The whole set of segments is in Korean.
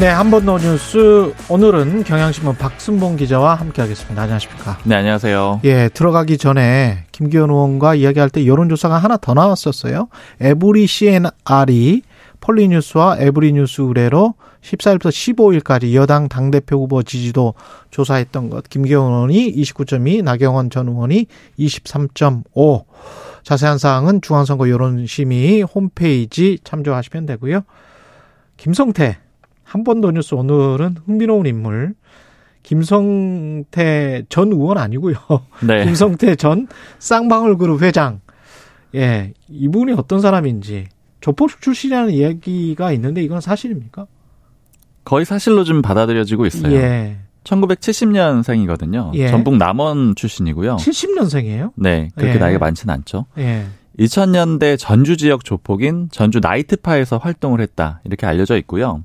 네, 한 번 더 뉴스. 오늘은 경향신문 박순봉 기자와 함께하겠습니다. 안녕하십니까? 네, 안녕하세요. 예, 들어가기 전에 김기현 의원과 이야기할 때 여론조사가 하나 더 나왔었어요. 에브리 CNR이 폴리뉴스와 에브리뉴스 의뢰로 14일부터 15일까지 여당 당대표 후보 지지도 조사했던 것. 김기현 의원이 29.2, 나경원 전 의원이 23.5. 자세한 사항은 중앙선거 여론심의 홈페이지 참조하시면 되고요. 김성태 한 번 더 뉴스 오늘은 흥미로운 인물 김성태 전 의원 아니고요. 네. 김성태 전 쌍방울 그룹 회장. 예, 이분이 어떤 사람인지 조폭 출신이라는 이야기가 있는데 이건 사실입니까? 거의 사실로 좀 받아들여지고 있어요. 예. 1970년생이거든요. 예. 전북 남원 출신이고요. 70년생이에요? 네, 그렇게 예. 나이가 많지는 않죠. 예. 2000년대 전주 지역 조폭인 전주 나이트파에서 활동을 했다. 이렇게 알려져 있고요.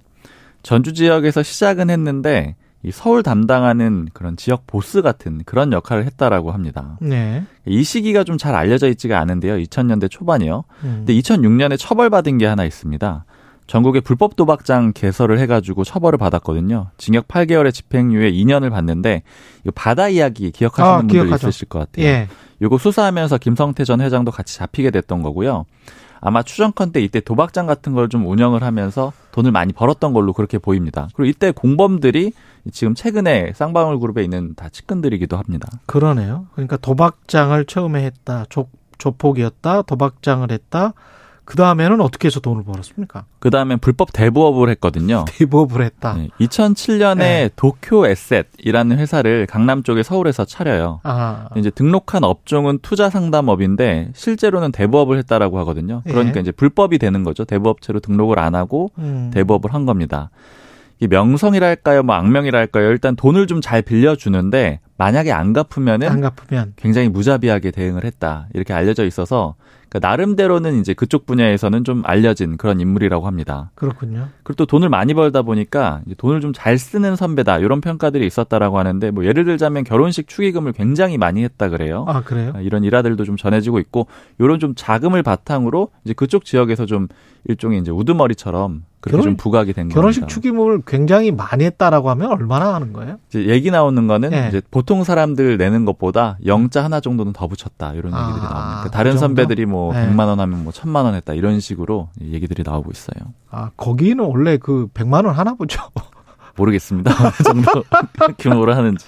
전주 지역에서 시작은 했는데 이 서울 담당하는 그런 지역 보스 같은 그런 역할을 했다라고 합니다. 네. 이 시기가 좀 잘 알려져 있지가 않은데요. 2000년대 초반이요. 음. 근데 2006년에 처벌받은 게 하나 있습니다. 전국에 불법 도박장 개설을 해가지고 처벌을 받았거든요. 징역 8개월의 집행유예 2년을 받는데 이거 바다 이야기 기억하시는 아, 분들 기억하죠. 있으실 것 같아요. 예. 요거 수사하면서 김성태 전 회장도 같이 잡히게 됐던 거고요. 아마 추정컨 때 이때 도박장 같은 걸 좀 운영을 하면서 돈을 많이 벌었던 걸로 그렇게 보입니다. 그리고 이때 공범들이 지금 최근에 쌍방울 그룹에 있는 다 측근들이기도 합니다. 그러네요. 그러니까 도박장을 처음에 했다. 조, 조폭이었다. 도박장을 했다. 그 다음에는 어떻게 해서 돈을 벌었습니까? 그 다음에 불법 대부업을 했거든요. 대법을 했다. 네, 2007년에 네. 도쿄 에셋이라는 회사를 강남 쪽에 서울에서 차려요. 아. 이제 등록한 업종은 투자 상담업인데 실제로는 대부업을 했다라고 하거든요. 그러니까 예. 이제 불법이 되는 거죠. 대부업체로 등록을 안 하고 음. 대부업을 한 겁니다. 이 명성이랄까요, 뭐 악명이랄까요. 일단 돈을 좀 잘 빌려주는데 만약에 안 갚으면은 안 갚으면. 굉장히 무자비하게 대응을 했다 이렇게 알려져 있어서 그러니까 나름대로는 이제 그쪽 분야에서는 좀 알려진 그런 인물이라고 합니다. 그렇군요. 그리고 또 돈을 많이 벌다 보니까 돈을 좀 잘 쓰는 선배다 이런 평가들이 있었다라고 하는데 뭐 예를 들자면 결혼식 축의금을 굉장히 많이 했다 그래요. 아, 그래요? 아, 이런 일화들도 좀 전해지고 있고 이런 좀 자금을 바탕으로 이제 그쪽 지역에서 좀 일종의 이제 우두머리처럼 그렇게 결혼- 좀 부각이 된 결혼식 겁니다. 축의금을 굉장히 많이 했다라고 하면 얼마나 하는 거예요? 이제 얘기 나오는 거는 예. 이제 보통 사람들 내는 것보다 영자 하나 정도는 더 붙였다 이런 아, 얘기들이 나옵니다. 그 다른 정도? 선배들이 뭐 네. 100만 원 하면 뭐 1000만 원 했다 이런 식으로 얘기들이 나오고 있어요. 아, 거기는 원래 그 100만 원 하나 보죠. 모르겠습니다. 어느 정도 규모로 하는지.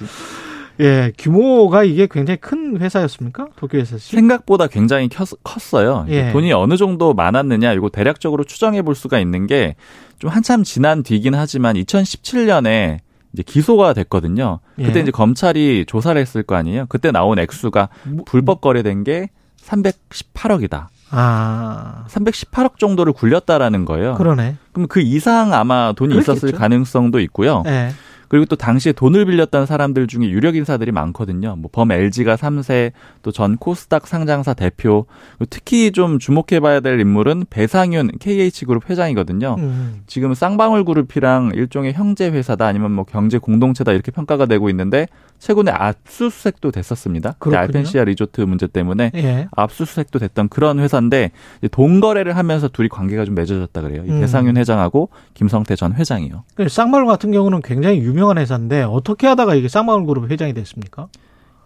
예, 규모가 이게 굉장히 큰 회사였습니까? 도쿄에서 생각보다 굉장히 컸, 컸어요. 예. 돈이 어느 정도 많았느냐, 이거 대략적으로 추정해 볼 수가 있는 게 좀 한참 지난 뒤긴 하지만 2017년에 이제 기소가 됐거든요. 그때 예. 이제 검찰이 조사를 했을 거 아니에요. 그때 나온 액수가 뭐- 불법 거래된 게 318억이다. 아, 318억 정도를 굴렸다라는 거예요. 그러네. 그럼 그 이상 아마 돈이 그렇겠죠. 있었을 가능성도 있고요. 예. 그리고 또 당시에 돈을 빌렸던 사람들 중에 유력 인사들이 많거든요. 뭐 범 LG가 3세, 또 전 코스닥 상장사 대표, 특히 좀 주목해봐야 될 인물은 배상윤 KH그룹 회장이거든요. 음. 지금 쌍방울 그룹이랑 일종의 형제 회사다 아니면 뭐 경제 공동체다 이렇게 평가가 되고 있는데 최근에 압수수색도 됐었습니다. 알펜시아 리조트 문제 때문에 예. 압수수색도 됐던 그런 회사인데 돈 거래를 하면서 둘이 관계가 좀 맺어졌다 그래요. 이 음. 배상윤 회장하고 김성태 전 회장이요. 그 쌍마을 같은 경우는 굉장히 유명한 회사인데 어떻게 하다가 이게 쌍마을 그룹 회장이 됐습니까?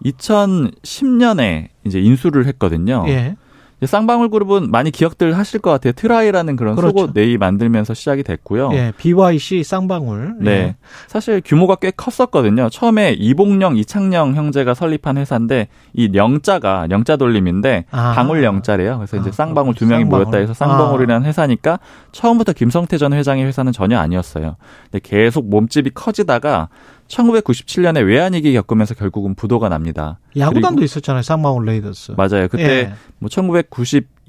2010년에 이제 인수를 했거든요. 예. 쌍방울 그룹은 많이 기억들 하실 것 같아요. 트라이라는 그런 그렇죠. 속옷 내의 만들면서 시작이 됐고요. 예. BYC 쌍방울. 네. 예. 사실 규모가 꽤 컸었거든요. 처음에 이봉령, 이창령 형제가 설립한 회사인데 이 영자가 영자 돌림인데 아. 방울 영자래요. 그래서 이제 아, 쌍방울 두 명이 쌍방울. 모였다 해서 쌍방울이라는 회사니까 처음부터 김성태 전 회장의 회사는 전혀 아니었어요. 근데 계속 몸집이 커지다가 1997년에 외환위기 겪으면서 결국은 부도가 납니다. 야구단도 있었잖아요. 쌍방울 레이더스. 맞아요. 그때 예. 뭐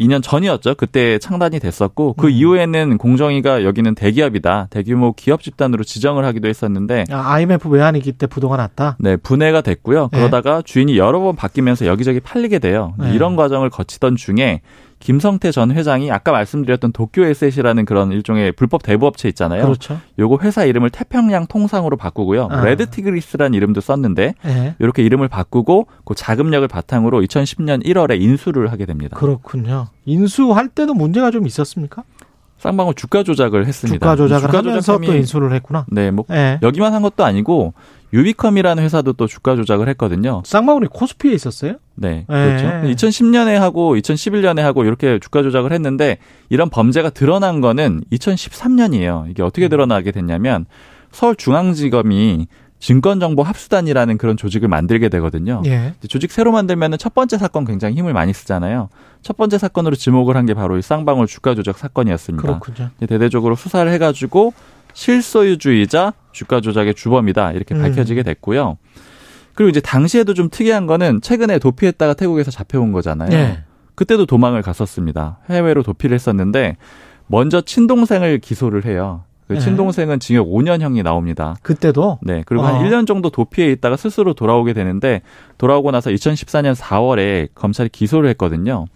2년 전이었죠. 그때 창단이 됐었고 그 음. 이후에는 공정위가 여기는 대기업이다. 대규모 기업 집단으로 지정을 하기도 했었는데 아, IMF 외환위기 때 부도가 났다. 네, 부도가 됐고요. 네. 그러다가 주인이 여러 번 바뀌면서 여기저기 팔리게 돼요. 네. 이런 과정을 거치던 중에 김성태 전 회장이 아까 말씀드렸던 도쿄 에셋이라는 그런 일종의 불법 대부업체 있잖아요. 그렇죠. 요거 회사 이름을 태평양 통상으로 바꾸고요. 아. 레드 티그리스라는 이름도 썼는데 네. 이렇게 이름을 바꾸고 그 자금력을 바탕으로 2010년 1월에 인수를 하게 됩니다. 그렇군요. 인수할 때도 문제가 좀 있었습니까? 쌍방울 주가 조작을 했습니다. 주가 조작을 주가 하면서 또 인수를 했구나. 네, 뭐 네. 여기만 한 것도 아니고 유비컴이라는 회사도 또 주가 조작을 했거든요. 쌍방울이 코스피에 있었어요? 네, 그렇죠. 네. 2010년에 하고 2011년에 하고 이렇게 주가 조작을 했는데 이런 범죄가 드러난 거는 2013년이에요. 이게 어떻게 음. 드러나게 됐냐면 서울중앙지검이 증권정보 합수단이라는 그런 조직을 만들게 되거든요. 예. 조직 새로 만들면 첫 번째 사건 굉장히 힘을 많이 쓰잖아요. 첫 번째 사건으로 지목을 한 게 바로 이 쌍방울 주가 조작 사건이었습니다. 그렇군요. 대대적으로 수사를 해가지고 실소유주의자 주가 조작의 주범이다 이렇게 음. 밝혀지게 됐고요. 그리고 이제 당시에도 좀 특이한 거는 최근에 도피했다가 태국에서 잡혀온 거잖아요. 예. 그때도 도망을 갔었습니다. 해외로 도피를 했었는데 먼저 친동생을 기소를 해요. 그 네. 친동생은 징역 5년형이 나옵니다. 그때도? 네. 그리고 어. 한 1년 정도 도피해 있다가 스스로 돌아오게 되는데 돌아오고 나서 2014년 4월에 검찰이 기소를 했거든요.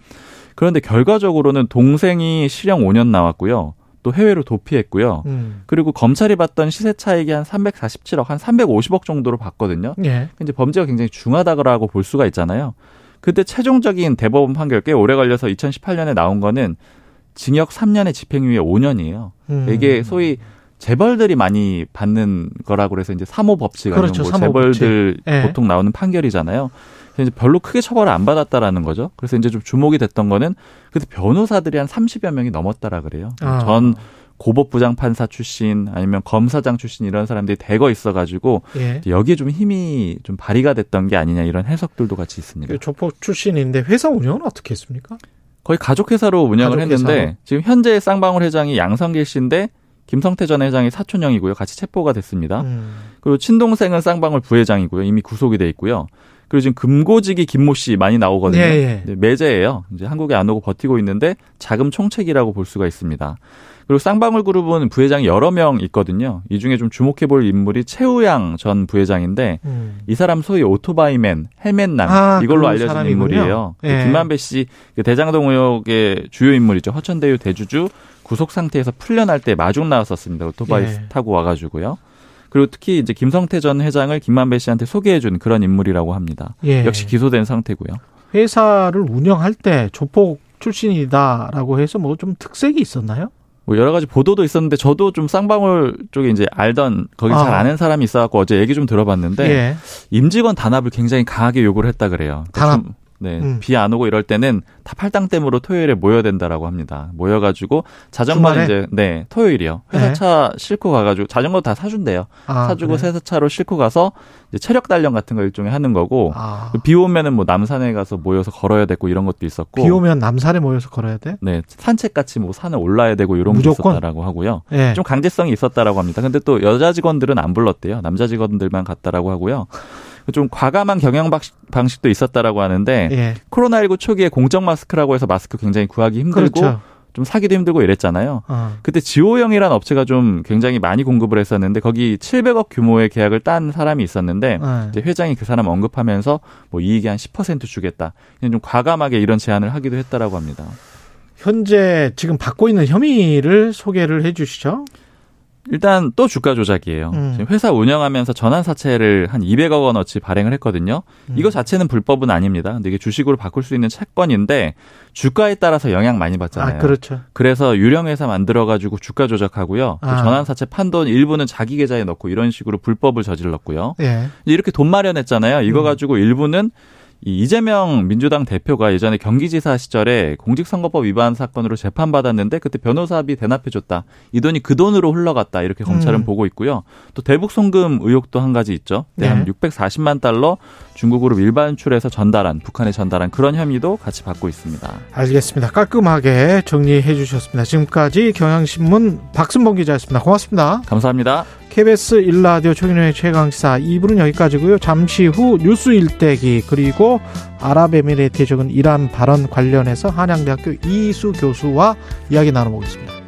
그런데 결과적으로는 동생이 실형 5년 나왔고요. 또 해외로 도피했고요. 음. 그리고 검찰이 봤던 시세 차익이 한 347억, 한 350억 정도로 봤거든요. 예. 이제 범죄가 굉장히 중하다고 볼 수가 있잖아요. 그때 최종적인 대법원 판결 꽤 오래 걸려서 2018년에 나온 거는 징역 3년에 집행유예 5년이에요. 음. 이게 소위 재벌들이 많이 받는 거라고 그래서 이제 사모 법칙 아니면 그렇죠, 뭐 재벌들 네. 보통 나오는 판결이잖아요. 그래서 이제 별로 크게 처벌을 안 받았다라는 거죠. 그래서 이제 좀 주목이 됐던 거는 그때 변호사들이 한 30여 명이 넘었다라 그래요. 아. 전 고법부장 판사 출신 아니면 검사장 출신 이런 사람들이 대거 있어가지고 예. 여기에 좀 힘이 좀 발휘가 됐던 게 아니냐 이런 해석들도 같이 있습니다. 그 조폭 출신인데 회사 운영은 어떻게 했습니까? 거의 가족 회사로 운영을 가족회사로? 했는데 지금 현재 쌍방울 회장이 양성길 씨인데 김성태 전 회장이 사촌형이고요. 같이 체포가 됐습니다. 음. 그리고 친동생은 쌍방울 부회장이고요. 이미 구속이 돼 있고요. 그리고 지금 금고지기 김모 씨 많이 나오거든요. 예, 예. 매제예요. 이제 한국에 안 오고 버티고 있는데 자금 총책이라고 볼 수가 있습니다. 그리고 쌍방울 그룹은 부회장이 여러 명 있거든요. 이 중에 좀 주목해 볼 인물이 최우양 전 부회장인데 음. 이 사람 소위 오토바이맨, 헬멧남 아, 이걸로 알려진 사람이군요. 인물이에요. 예. 김만배 씨그 대장동 의혹의 주요 인물이죠. 허천대유 대주주 구속 상태에서 풀려날 때 마중 나왔었습니다. 오토바이 예. 타고 와가지고요. 그리고 특히 이제 김성태 전 회장을 김만배 씨한테 소개해준 그런 인물이라고 합니다. 예. 역시 기소된 상태고요. 회사를 운영할 때 조폭 출신이다라고 해서 뭐 좀 특색이 있었나요? 뭐 여러 가지 보도도 있었는데 저도 좀 쌍방울 쪽에 이제 알던 거기 잘 아. 아는 사람이 있어갖고 어제 얘기 좀 들어봤는데 예. 임직원 단합을 굉장히 강하게 요구를 했다 그래요. 단합. 네. 음. 비안 오고 이럴 때는 다 팔당댐으로 토요일에 모여야 된다라고 합니다. 모여가지고 자전거 이제 네 토요일이요. 회사 네. 차 싣고 가가지고 자전거 다 사준대요. 아, 사주고 그래? 회사 차로 싣고 가서 이제 체력 단련 같은 거 일종의 하는 거고 아. 비 오면은 뭐 남산에 가서 모여서 걸어야 되고 이런 것도 있었고 비 오면 남산에 모여서 걸어야 돼? 네 산책 같이 뭐 산에 올라야 되고 이런 게 있었다라고 하고요. 네. 좀 강제성이 있었다라고 합니다. 근데 또 여자 직원들은 안 불렀대요. 남자 직원들만 갔다라고 하고요. 좀 과감한 경영 방식, 도 있었다라고 하는데 예. 코로나19 초기에 공적 마스크라고 해서 마스크 굉장히 구하기 힘들고 그렇죠. 좀 사기도 힘들고 이랬잖아요. 어. 그때 지호영이라는 업체가 좀 굉장히 많이 공급을 했었는데 거기 700억 규모의 계약을 딴 사람이 있었는데 어. 이제 회장이 그 사람 언급하면서 뭐 이익이 한 10% 주겠다. 그냥 좀 과감하게 이런 제안을 하기도 했다라고 합니다. 현재 지금 받고 있는 혐의를 소개를 해 주시죠. 일단 또 주가 조작이에요. 음. 회사 운영하면서 전환 사채를 한 200억 원어치 발행을 했거든요. 음. 이거 자체는 불법은 아닙니다. 근데 이게 주식으로 바꿀 수 있는 채권인데 주가에 따라서 영향 많이 받잖아요. 아, 그렇죠. 그래서 유령 회사 만들어 가지고 주가 조작하고요. 아. 전환 사채 판돈 일부는 자기 계좌에 넣고 이런 식으로 불법을 저질렀고요. 예. 이렇게 돈 마련했잖아요. 이거 음. 가지고 일부는 이 이재명 민주당 대표가 예전에 경기지사 시절에 공직선거법 위반 사건으로 재판받았는데 그때 변호사비 대납해줬다. 이 돈이 그 돈으로 흘러갔다. 이렇게 검찰은 음. 보고 있고요. 또 대북 송금 의혹도 한 가지 있죠. 네. 한 640만 달러 중국으로 일반출해서 전달한 북한에 전달한 그런 혐의도 같이 받고 있습니다. 알겠습니다. 깔끔하게 정리해 주셨습니다. 지금까지 경향신문 박순봉 기자였습니다. 고맙습니다. 감사합니다. KBS 일라디오 최경영의 최강시사 2부는 여기까지고요. 잠시 후 뉴스 일대기 그리고 그리고 아랍에미레이트의 적은 이란 발언 관련해서 한양대학교 이수 교수와 이야기 나눠보겠습니다.